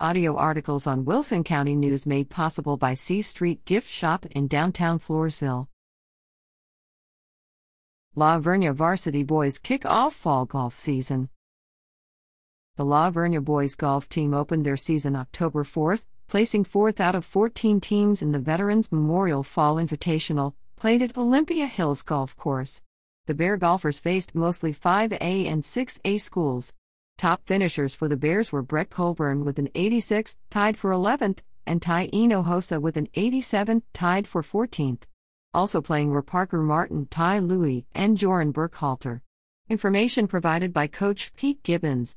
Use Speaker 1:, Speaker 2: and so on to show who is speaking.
Speaker 1: Audio articles on Wilson County News made possible by C Street Gift Shop in downtown Floresville. La Vernia Varsity Boys kick off fall golf season. The La Vernia boys golf team opened their season October 4th, placing fourth out of 14 teams in the Veterans Memorial Fall Invitational, played at Olympia Hills Golf Course. The Bear golfers faced mostly 5A and 6A schools. Top finishers for the Bears were Brett Colburn with an 86, tied for 11th, and Ty Hinojosa with an 87, tied for 14th. Also playing were Parker Martin, Ty Louis, and Joren Burkhalter. Information provided by Coach Pete Gibbens.